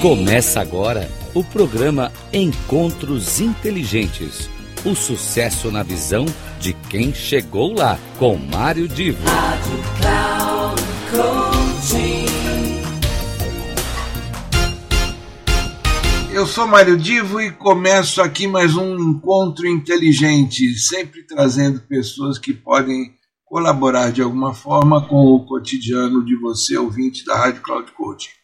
Começa agora o programa Encontros Inteligentes. O sucesso na visão de quem chegou lá, com Mário Divo. Rádio Cloud Eu sou Mário Divo e começo aqui mais um encontro inteligente, sempre trazendo pessoas que podem colaborar de alguma forma com o cotidiano de você, ouvinte da Rádio Cloud Coaching.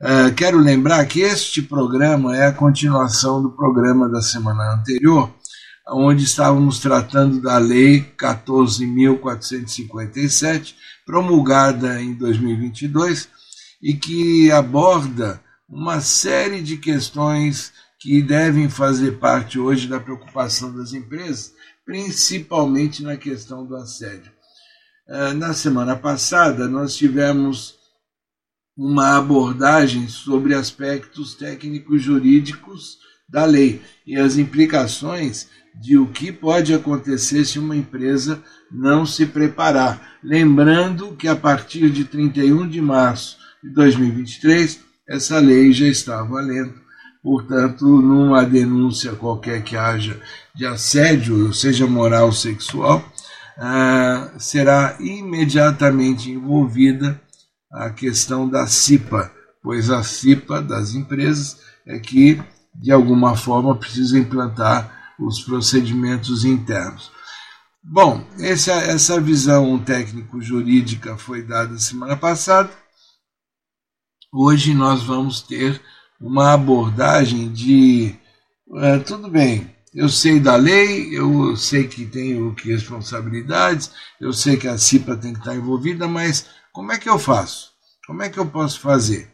Uh, quero lembrar que este programa é a continuação do programa da semana anterior, onde estávamos tratando da Lei 14.457, promulgada em 2022, e que aborda uma série de questões que devem fazer parte hoje da preocupação das empresas, principalmente na questão do assédio. Uh, na semana passada, nós tivemos uma abordagem sobre aspectos técnicos jurídicos da lei e as implicações de o que pode acontecer se uma empresa não se preparar. Lembrando que a partir de 31 de março de 2023, essa lei já está valendo. Portanto, numa denúncia qualquer que haja de assédio, seja moral ou sexual, será imediatamente envolvida a questão da CIPA, pois a CIPA das empresas é que, de alguma forma, precisa implantar os procedimentos internos. Bom, essa, essa visão técnico-jurídica foi dada semana passada. Hoje nós vamos ter uma abordagem de. Uh, tudo bem, eu sei da lei, eu sei que tenho que responsabilidades, eu sei que a CIPA tem que estar envolvida, mas como é que eu faço? Como é que eu posso fazer?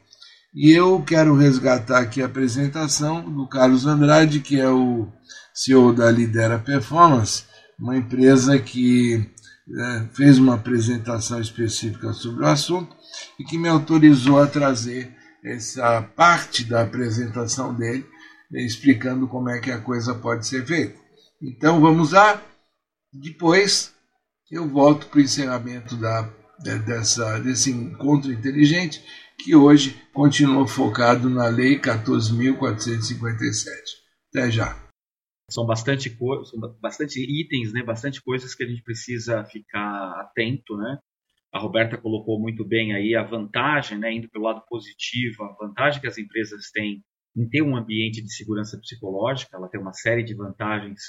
E eu quero resgatar aqui a apresentação do Carlos Andrade, que é o CEO da Lidera Performance, uma empresa que é, fez uma apresentação específica sobre o assunto e que me autorizou a trazer essa parte da apresentação dele, explicando como é que a coisa pode ser feita. Então vamos lá, depois eu volto para o encerramento da dessa, desse encontro inteligente que hoje continua focado na Lei 14.457. Até já. São bastante, são bastante itens, né? bastante coisas que a gente precisa ficar atento. Né? A Roberta colocou muito bem aí a vantagem, né? indo pelo lado positivo, a vantagem que as empresas têm em ter um ambiente de segurança psicológica, ela tem uma série de vantagens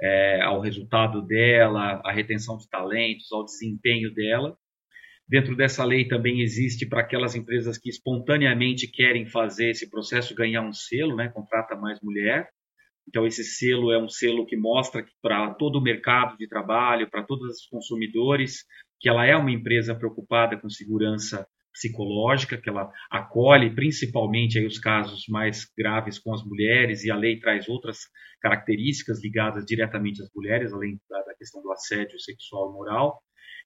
é, ao resultado dela, à retenção de talentos, ao desempenho dela. Dentro dessa lei também existe para aquelas empresas que espontaneamente querem fazer esse processo ganhar um selo, né? contrata mais mulher. Então, esse selo é um selo que mostra para todo o mercado de trabalho, para todos os consumidores, que ela é uma empresa preocupada com segurança psicológica, que ela acolhe principalmente aí os casos mais graves com as mulheres, e a lei traz outras características ligadas diretamente às mulheres, além da, da questão do assédio sexual e moral.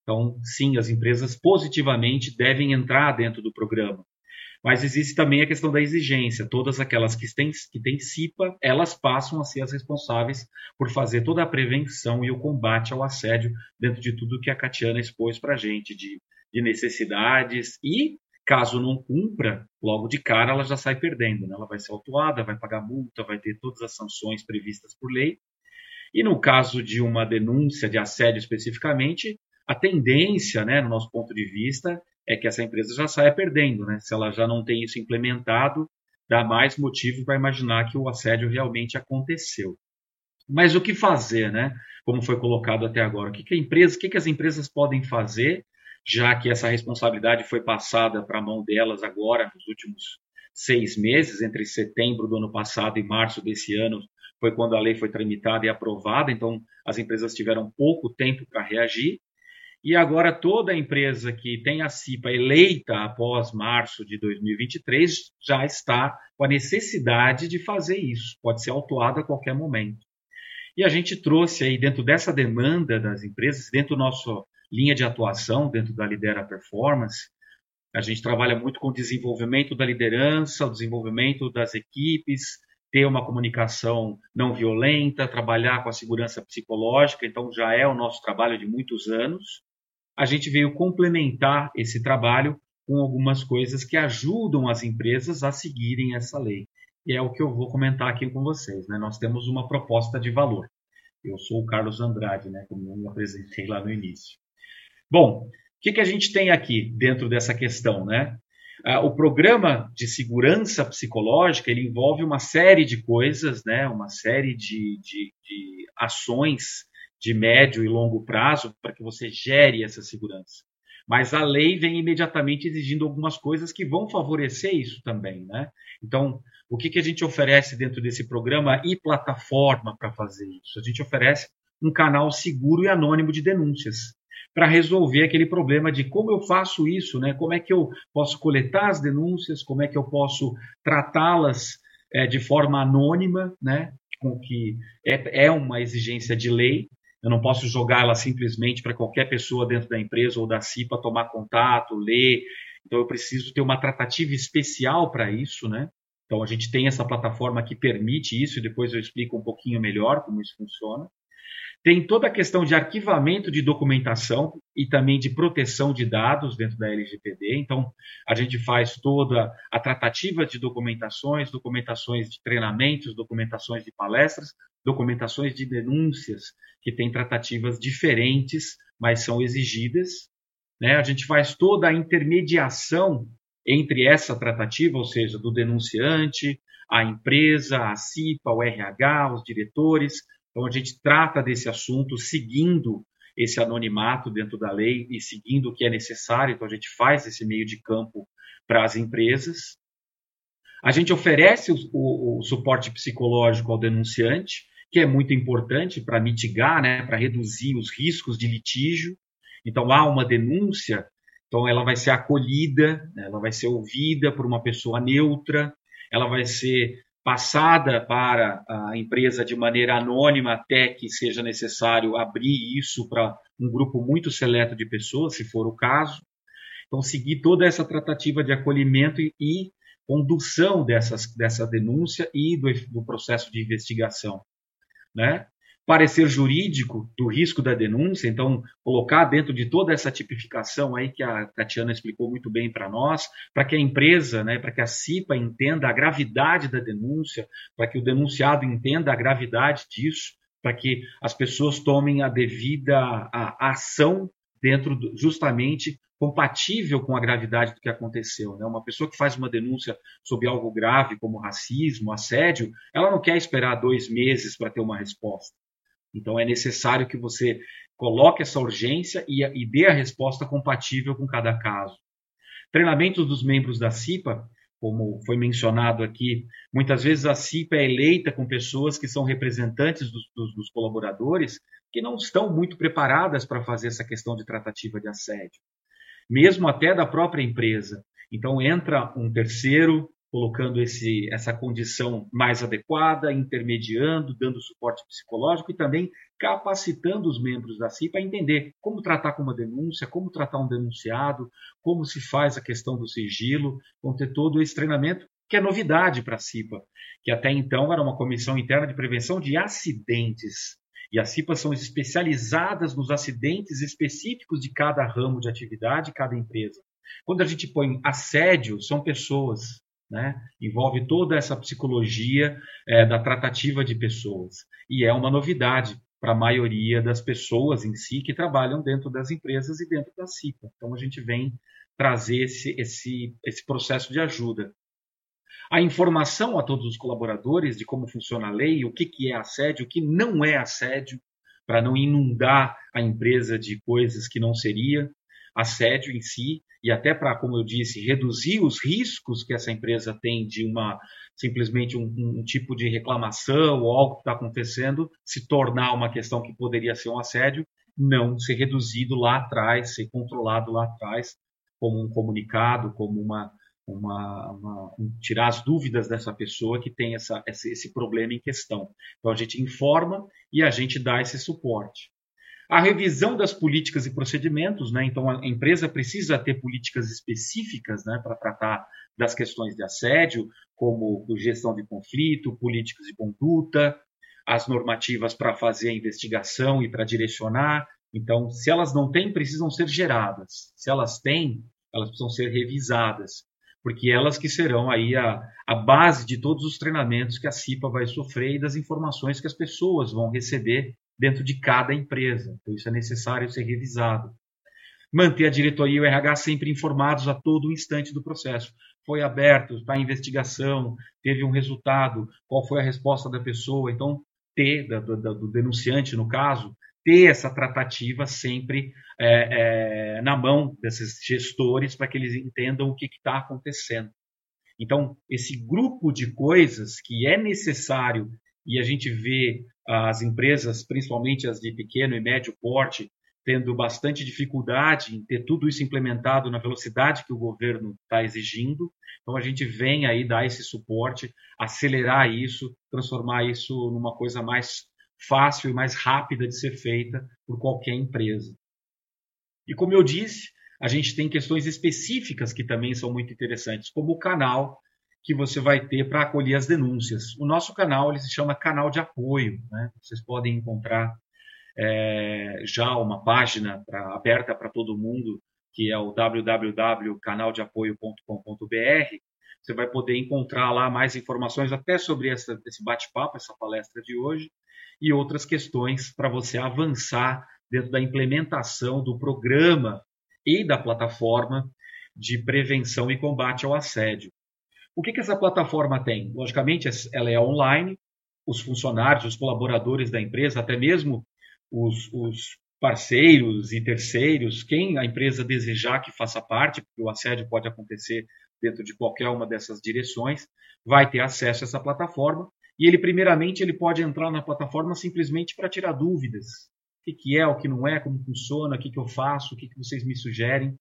Então, sim, as empresas positivamente devem entrar dentro do programa. Mas existe também a questão da exigência. Todas aquelas que têm, que têm CIPA, elas passam a ser as responsáveis por fazer toda a prevenção e o combate ao assédio dentro de tudo que a Catiana expôs para a gente, de, de necessidades e caso não cumpra, logo de cara ela já sai perdendo. Né? Ela vai ser autuada, vai pagar multa, vai ter todas as sanções previstas por lei. E no caso de uma denúncia de assédio especificamente, a tendência, né, no nosso ponto de vista, é que essa empresa já saia perdendo. Né? Se ela já não tem isso implementado, dá mais motivo para imaginar que o assédio realmente aconteceu. Mas o que fazer, né? Como foi colocado até agora? O que, que, empresa, o que, que as empresas podem fazer, já que essa responsabilidade foi passada para a mão delas agora, nos últimos seis meses, entre setembro do ano passado e março desse ano, foi quando a lei foi tramitada e aprovada, então as empresas tiveram pouco tempo para reagir. E agora toda empresa que tem a CIPA eleita após março de 2023 já está com a necessidade de fazer isso, pode ser autuada a qualquer momento. E a gente trouxe aí dentro dessa demanda das empresas, dentro da nossa linha de atuação, dentro da Lidera Performance, a gente trabalha muito com o desenvolvimento da liderança, o desenvolvimento das equipes, ter uma comunicação não violenta, trabalhar com a segurança psicológica, então já é o nosso trabalho de muitos anos a gente veio complementar esse trabalho com algumas coisas que ajudam as empresas a seguirem essa lei. E é o que eu vou comentar aqui com vocês. Né? Nós temos uma proposta de valor. Eu sou o Carlos Andrade, né? como eu me apresentei lá no início. Bom, o que, que a gente tem aqui dentro dessa questão? Né? Ah, o programa de segurança psicológica ele envolve uma série de coisas, né? uma série de, de, de ações de médio e longo prazo para que você gere essa segurança. Mas a lei vem imediatamente exigindo algumas coisas que vão favorecer isso também, né? Então, o que, que a gente oferece dentro desse programa e plataforma para fazer isso? A gente oferece um canal seguro e anônimo de denúncias para resolver aquele problema de como eu faço isso, né? Como é que eu posso coletar as denúncias, como é que eu posso tratá-las é, de forma anônima, né? Com que é, é uma exigência de lei, eu não posso jogá-la simplesmente para qualquer pessoa dentro da empresa ou da CIPA tomar contato, ler. Então eu preciso ter uma tratativa especial para isso, né? Então a gente tem essa plataforma que permite isso e depois eu explico um pouquinho melhor como isso funciona. Tem toda a questão de arquivamento de documentação e também de proteção de dados dentro da LGPD. Então, a gente faz toda a tratativa de documentações, documentações de treinamentos, documentações de palestras, documentações de denúncias, que têm tratativas diferentes, mas são exigidas. Né? A gente faz toda a intermediação entre essa tratativa, ou seja, do denunciante, a empresa, a CIPA, o RH, os diretores, então, a gente trata desse assunto seguindo esse anonimato dentro da lei e seguindo o que é necessário. Então, a gente faz esse meio de campo para as empresas. A gente oferece o, o, o suporte psicológico ao denunciante, que é muito importante para mitigar, né, para reduzir os riscos de litígio. Então, há uma denúncia, então ela vai ser acolhida, né, ela vai ser ouvida por uma pessoa neutra, ela vai ser passada para a empresa de maneira anônima até que seja necessário abrir isso para um grupo muito seleto de pessoas, se for o caso. Então, seguir toda essa tratativa de acolhimento e, e condução dessas, dessa denúncia e do, do processo de investigação. Né? parecer jurídico do risco da denúncia, então colocar dentro de toda essa tipificação aí que a Tatiana explicou muito bem para nós, para que a empresa, né, para que a CIPA entenda a gravidade da denúncia, para que o denunciado entenda a gravidade disso, para que as pessoas tomem a devida a, ação dentro do, justamente compatível com a gravidade do que aconteceu. Né? Uma pessoa que faz uma denúncia sobre algo grave, como racismo, assédio, ela não quer esperar dois meses para ter uma resposta. Então é necessário que você coloque essa urgência e, e dê a resposta compatível com cada caso. Treinamentos dos membros da CIPA, como foi mencionado aqui, muitas vezes a CIPA é eleita com pessoas que são representantes dos, dos, dos colaboradores que não estão muito preparadas para fazer essa questão de tratativa de assédio, mesmo até da própria empresa. Então entra um terceiro colocando esse, essa condição mais adequada, intermediando, dando suporte psicológico e também capacitando os membros da CIPA a entender como tratar com uma denúncia, como tratar um denunciado, como se faz a questão do sigilo, vão ter todo esse treinamento que é novidade para a CIPA, que até então era uma comissão interna de prevenção de acidentes. E as CIPAs são especializadas nos acidentes específicos de cada ramo de atividade, cada empresa. Quando a gente põe assédio, são pessoas, né? Envolve toda essa psicologia é, da tratativa de pessoas. E é uma novidade para a maioria das pessoas em si que trabalham dentro das empresas e dentro da CIPA. Então a gente vem trazer esse, esse, esse processo de ajuda. A informação a todos os colaboradores de como funciona a lei, o que, que é assédio, o que não é assédio, para não inundar a empresa de coisas que não seria assédio em si, e até para, como eu disse, reduzir os riscos que essa empresa tem de uma simplesmente um, um tipo de reclamação ou algo que está acontecendo se tornar uma questão que poderia ser um assédio, não ser reduzido lá atrás, ser controlado lá atrás, como um comunicado, como uma, uma, uma um, tirar as dúvidas dessa pessoa que tem essa, esse, esse problema em questão. Então a gente informa e a gente dá esse suporte. A revisão das políticas e procedimentos, né? então a empresa precisa ter políticas específicas né, para tratar das questões de assédio, como gestão de conflito, políticas de conduta, as normativas para fazer a investigação e para direcionar. Então, se elas não têm, precisam ser geradas. Se elas têm, elas precisam ser revisadas, porque elas que serão aí a, a base de todos os treinamentos que a CIPA vai sofrer e das informações que as pessoas vão receber dentro de cada empresa. Então, isso é necessário ser revisado. Manter a diretoria e o RH sempre informados a todo instante do processo. Foi aberto para investigação, teve um resultado, qual foi a resposta da pessoa. Então, ter, do, do, do denunciante, no caso, ter essa tratativa sempre é, é, na mão desses gestores para que eles entendam o que está acontecendo. Então, esse grupo de coisas que é necessário e a gente vê as empresas, principalmente as de pequeno e médio porte, tendo bastante dificuldade em ter tudo isso implementado na velocidade que o governo está exigindo. Então a gente vem aí dar esse suporte, acelerar isso, transformar isso numa coisa mais fácil e mais rápida de ser feita por qualquer empresa. E como eu disse, a gente tem questões específicas que também são muito interessantes, como o canal que você vai ter para acolher as denúncias. O nosso canal ele se chama canal de apoio. Né? Vocês podem encontrar é, já uma página pra, aberta para todo mundo, que é o www.canaldeapoio.com.br. Você vai poder encontrar lá mais informações até sobre essa, esse bate-papo, essa palestra de hoje, e outras questões para você avançar dentro da implementação do programa e da plataforma de prevenção e combate ao assédio. O que, que essa plataforma tem? Logicamente, ela é online, os funcionários, os colaboradores da empresa, até mesmo os, os parceiros e terceiros, quem a empresa desejar que faça parte, porque o assédio pode acontecer dentro de qualquer uma dessas direções, vai ter acesso a essa plataforma. E ele, primeiramente, ele pode entrar na plataforma simplesmente para tirar dúvidas. O que, é, o que não é, como funciona, o que, que eu faço, o que, que vocês me sugerem.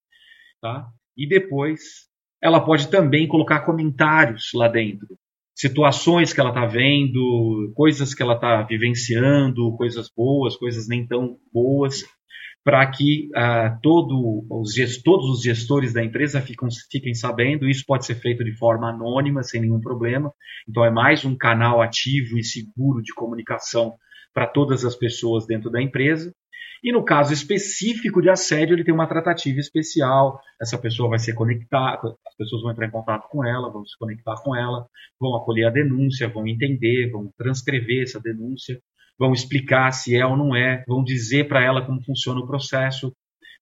Tá? E depois ela pode também colocar comentários lá dentro. Situações que ela está vendo, coisas que ela está vivenciando, coisas boas, coisas nem tão boas, para que uh, todo os, todos os gestores da empresa fiquem sabendo. Isso pode ser feito de forma anônima, sem nenhum problema. Então, é mais um canal ativo e seguro de comunicação para todas as pessoas dentro da empresa. E no caso específico de assédio, ele tem uma tratativa especial. Essa pessoa vai ser conectada, as pessoas vão entrar em contato com ela, vão se conectar com ela, vão acolher a denúncia, vão entender, vão transcrever essa denúncia, vão explicar se é ou não é, vão dizer para ela como funciona o processo,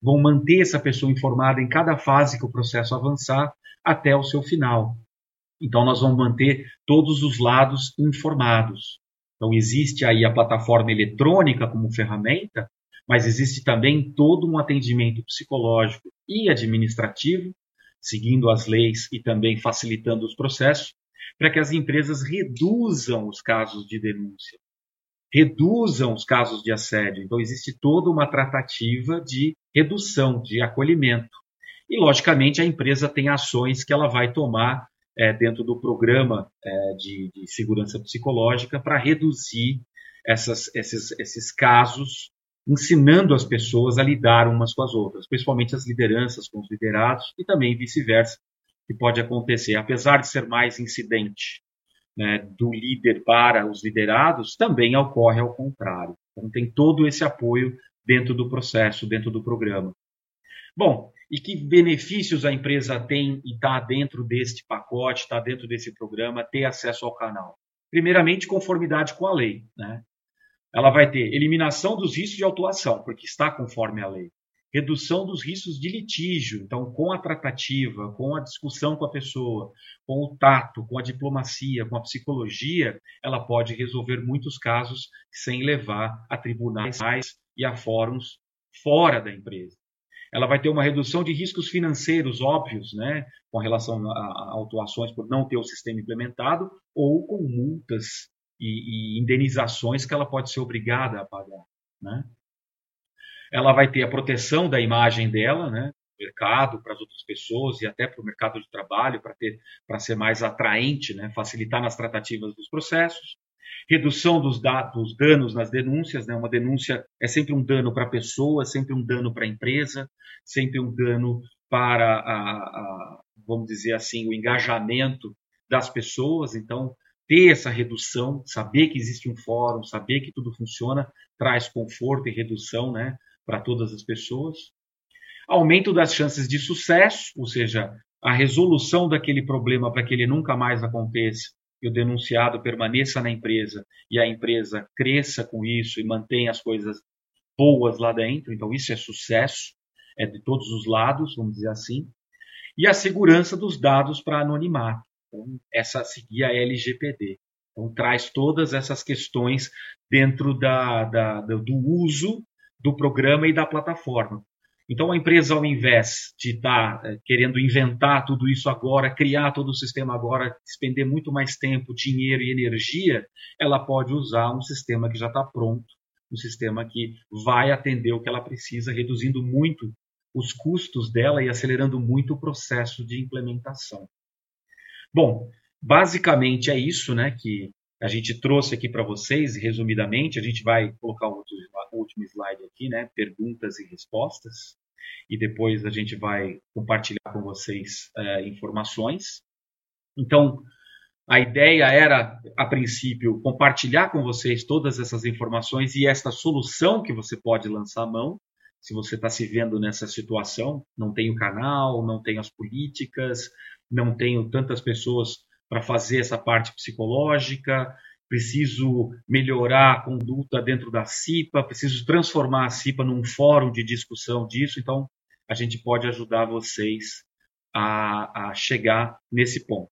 vão manter essa pessoa informada em cada fase que o processo avançar até o seu final. Então, nós vamos manter todos os lados informados. Então, existe aí a plataforma eletrônica como ferramenta, mas existe também todo um atendimento psicológico e administrativo, seguindo as leis e também facilitando os processos, para que as empresas reduzam os casos de denúncia, reduzam os casos de assédio. Então, existe toda uma tratativa de redução, de acolhimento. E, logicamente, a empresa tem ações que ela vai tomar é, dentro do programa é, de, de, segurança psicológica para reduzir essas, esses, esses casos ensinando as pessoas a lidar umas com as outras, principalmente as lideranças com os liderados e também vice-versa, que pode acontecer. Apesar de ser mais incidente né, do líder para os liderados, também ocorre ao contrário. Então, tem todo esse apoio dentro do processo, dentro do programa. Bom, e que benefícios a empresa tem e está dentro deste pacote, está dentro desse programa, ter acesso ao canal? Primeiramente, conformidade com a lei. Né? ela vai ter eliminação dos riscos de autuação, porque está conforme a lei. Redução dos riscos de litígio, então, com a tratativa, com a discussão com a pessoa, com o tato, com a diplomacia, com a psicologia, ela pode resolver muitos casos sem levar a tribunais e a fóruns fora da empresa. Ela vai ter uma redução de riscos financeiros óbvios, né, com relação a, autuações por não ter o sistema implementado ou com multas e, e indenizações que ela pode ser obrigada a pagar. Né? Ela vai ter a proteção da imagem dela, né? mercado para as outras pessoas e até para o mercado de trabalho para ter para ser mais atraente, né? facilitar nas tratativas dos processos, redução dos, dados, danos nas denúncias, né? uma denúncia é sempre um dano para a pessoa, sempre um dano para a empresa, sempre um dano para a, a, vamos dizer assim o engajamento das pessoas, então ter essa redução, saber que existe um fórum, saber que tudo funciona, traz conforto e redução né, para todas as pessoas. aumento das chances de sucesso, ou seja, a resolução daquele problema para que ele nunca mais aconteça e o denunciado permaneça na empresa e a empresa cresça com isso e mantenha as coisas boas lá dentro. Então, isso é sucesso, é de todos os lados, vamos dizer assim. E a segurança dos dados para anonimato. Então, essa seguir a LGPD. Então, traz todas essas questões dentro da, da, do uso do programa e da plataforma. Então, a empresa, ao invés de estar é, querendo inventar tudo isso agora, criar todo o sistema agora, despender muito mais tempo, dinheiro e energia, ela pode usar um sistema que já está pronto, um sistema que vai atender o que ela precisa, reduzindo muito os custos dela e acelerando muito o processo de implementação. Bom, basicamente é isso né, que a gente trouxe aqui para vocês, resumidamente. A gente vai colocar o último slide aqui, né, perguntas e respostas, e depois a gente vai compartilhar com vocês é, informações. Então, a ideia era, a princípio, compartilhar com vocês todas essas informações e esta solução que você pode lançar a mão, se você está se vendo nessa situação, não tem o canal, não tem as políticas, não tenho tantas pessoas para fazer essa parte psicológica, preciso melhorar a conduta dentro da CIPA, preciso transformar a CIPA num fórum de discussão disso, então a gente pode ajudar vocês a, a chegar nesse ponto.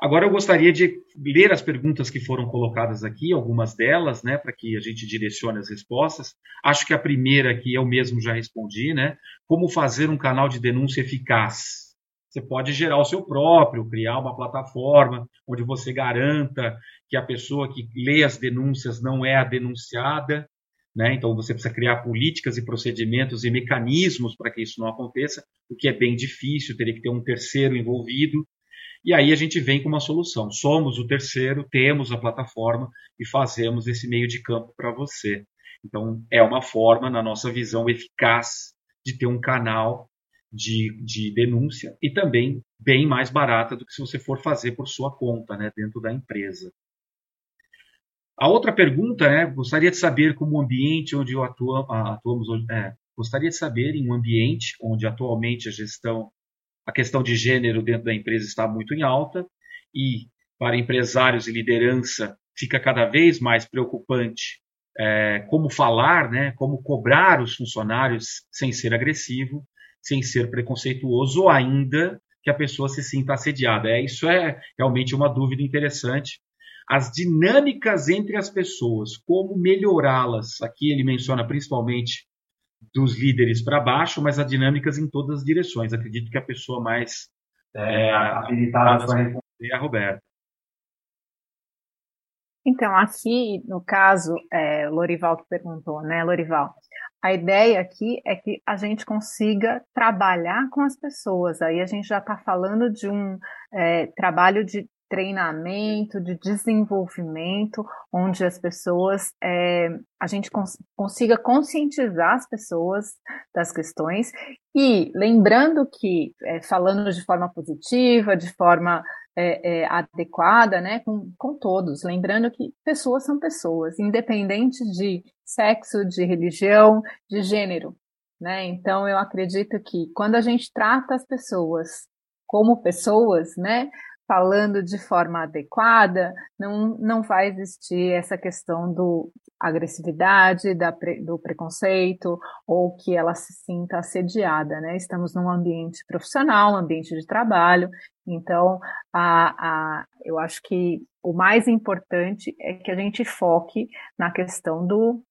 Agora eu gostaria de ler as perguntas que foram colocadas aqui, algumas delas, né, para que a gente direcione as respostas. Acho que a primeira que eu mesmo já respondi, né, como fazer um canal de denúncia eficaz? Você pode gerar o seu próprio, criar uma plataforma onde você garanta que a pessoa que lê as denúncias não é a denunciada, né? Então você precisa criar políticas e procedimentos e mecanismos para que isso não aconteça, o que é bem difícil, teria que ter um terceiro envolvido. E aí a gente vem com uma solução. Somos o terceiro, temos a plataforma e fazemos esse meio de campo para você. Então, é uma forma, na nossa visão, eficaz de ter um canal de, de denúncia e também bem mais barata do que se você for fazer por sua conta, né, dentro da empresa. A outra pergunta é: gostaria de saber como o ambiente onde atuamos, é, gostaria de saber em um ambiente onde atualmente a gestão a questão de gênero dentro da empresa está muito em alta e para empresários e liderança fica cada vez mais preocupante é, como falar, né, como cobrar os funcionários sem ser agressivo, sem ser preconceituoso ou ainda que a pessoa se sinta assediada. É, isso é realmente uma dúvida interessante. As dinâmicas entre as pessoas, como melhorá-las. Aqui ele menciona principalmente dos líderes para baixo, mas há dinâmicas em todas as direções. Acredito que a pessoa mais é, é habilitada para responder é a Roberta. Então, aqui, no caso, é, Lorival que perguntou, né, Lorival? A ideia aqui é que a gente consiga trabalhar com as pessoas. Aí a gente já está falando de um é, trabalho de treinamento, de desenvolvimento, onde as pessoas, é, a gente cons consiga conscientizar as pessoas das questões e lembrando que, é, falando de forma positiva, de forma é, é, adequada, né, com, com todos, lembrando que pessoas são pessoas, independente de sexo, de religião, de gênero, né? Então eu acredito que quando a gente trata as pessoas como pessoas, né, falando de forma adequada, não, não vai existir essa questão do agressividade, da, do preconceito, ou que ela se sinta assediada, né? Estamos num ambiente profissional, um ambiente de trabalho, então a, a, eu acho que o mais importante é que a gente foque na questão do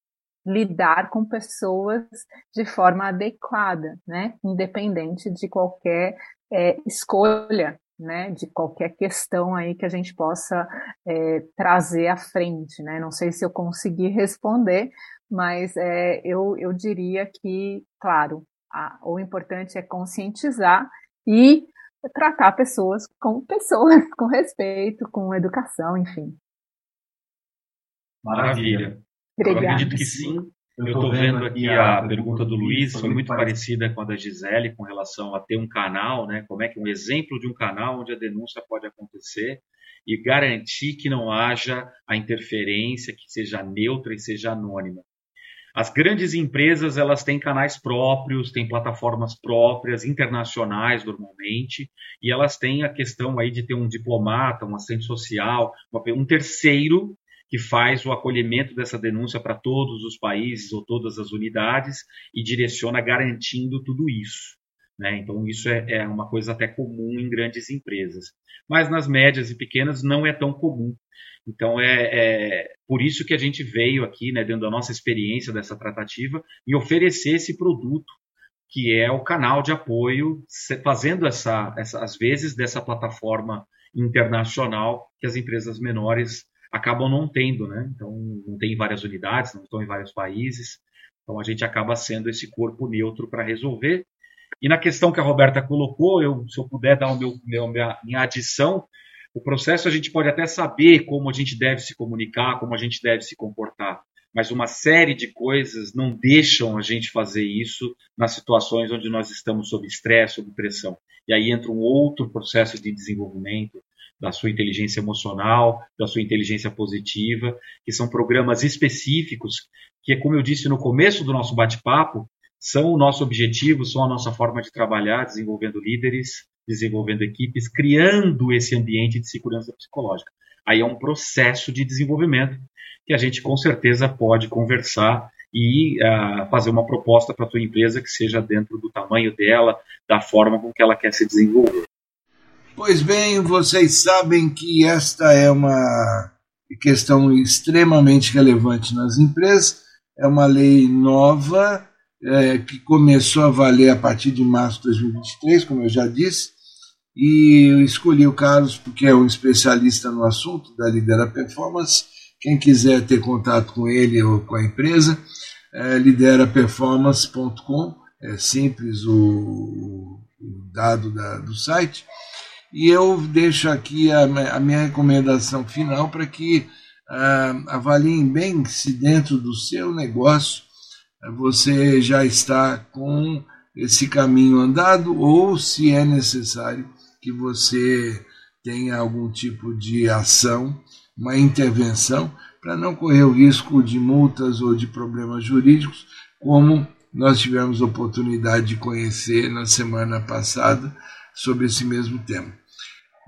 lidar com pessoas de forma adequada, né? Independente de qualquer é, escolha né, de qualquer questão aí que a gente possa é, trazer à frente, né? Não sei se eu consegui responder, mas é, eu, eu diria que, claro, a, o importante é conscientizar e tratar pessoas como pessoas, com respeito, com educação, enfim. Maravilha. Obrigada. Eu acredito que sim. Eu estou vendo aqui a pergunta do Luiz, foi muito parecida com a da Gisele com relação a ter um canal, né? Como é que um exemplo de um canal onde a denúncia pode acontecer e garantir que não haja a interferência, que seja neutra e seja anônima. As grandes empresas elas têm canais próprios, têm plataformas próprias, internacionais normalmente, e elas têm a questão aí de ter um diplomata, um assistente social, um terceiro que faz o acolhimento dessa denúncia para todos os países ou todas as unidades e direciona garantindo tudo isso. Né? Então, isso é, é, uma coisa até comum em grandes empresas. Mas nas médias e pequenas não é tão comum. Então, é, é por isso que a gente veio aqui, né, dentro da nossa experiência dessa tratativa, e oferecer esse produto, que é o canal de apoio, fazendo essa, essa às vezes, dessa plataforma internacional que as empresas menores acabam não tendo, né? Então, não tem várias unidades, não estão em vários países. Então, a gente acaba sendo esse corpo neutro para resolver. E na questão que a Roberta colocou, eu, se eu puder dar o meu, meu, minha, minha adição, o processo a gente pode até saber como a gente deve se comunicar, como a gente deve se comportar, mas uma série de coisas não deixam a gente fazer isso nas situações onde nós estamos sob estresse, sob pressão. E aí entra um outro processo de desenvolvimento da sua inteligência emocional, da sua inteligência positiva, que são programas específicos que, como eu disse no começo do nosso bate-papo, são o nosso objetivo, são a nossa forma de trabalhar, desenvolvendo líderes, desenvolvendo equipes, criando esse ambiente de segurança psicológica. Aí é um processo de desenvolvimento que a gente com certeza pode conversar e uh, fazer uma proposta para a tua empresa que seja dentro do tamanho dela, da forma com que ela quer se desenvolver. Pois bem, vocês sabem que esta é uma questão extremamente relevante nas empresas. É uma lei nova é, que começou a valer a partir de março de 2023, como eu já disse, e eu escolhi o Carlos porque é um especialista no assunto da Lidera Performance. Quem quiser ter contato com ele ou com a empresa, é lideraperformance.com, é simples o, o dado da, do site. E eu deixo aqui a, a minha recomendação final para que uh, avaliem bem se dentro do seu negócio você já está com esse caminho andado ou se é necessário que você tenha algum tipo de ação, uma intervenção, para não correr o risco de multas ou de problemas jurídicos, como nós tivemos oportunidade de conhecer na semana passada sobre esse mesmo tema.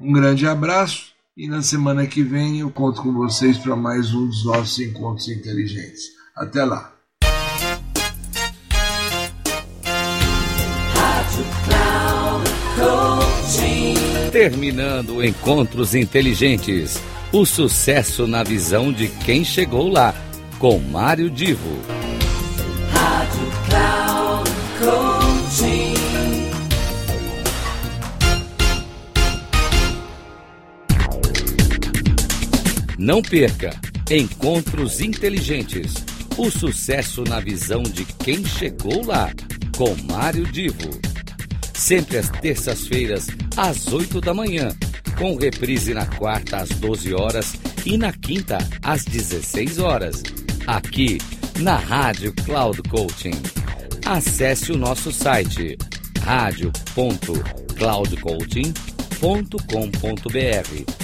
Um grande abraço e na semana que vem eu conto com vocês para mais um dos nossos encontros inteligentes. Até lá! Terminando Encontros Inteligentes. O sucesso na visão de quem chegou lá, com Mário Divo. Não perca Encontros Inteligentes. O sucesso na visão de quem chegou lá, com Mário Divo sempre às terças-feiras, às 8 da manhã, com reprise na quarta às 12 horas e na quinta às 16 horas, aqui na Rádio Cloud Coaching. Acesse o nosso site radio.cloudcoaching.com.br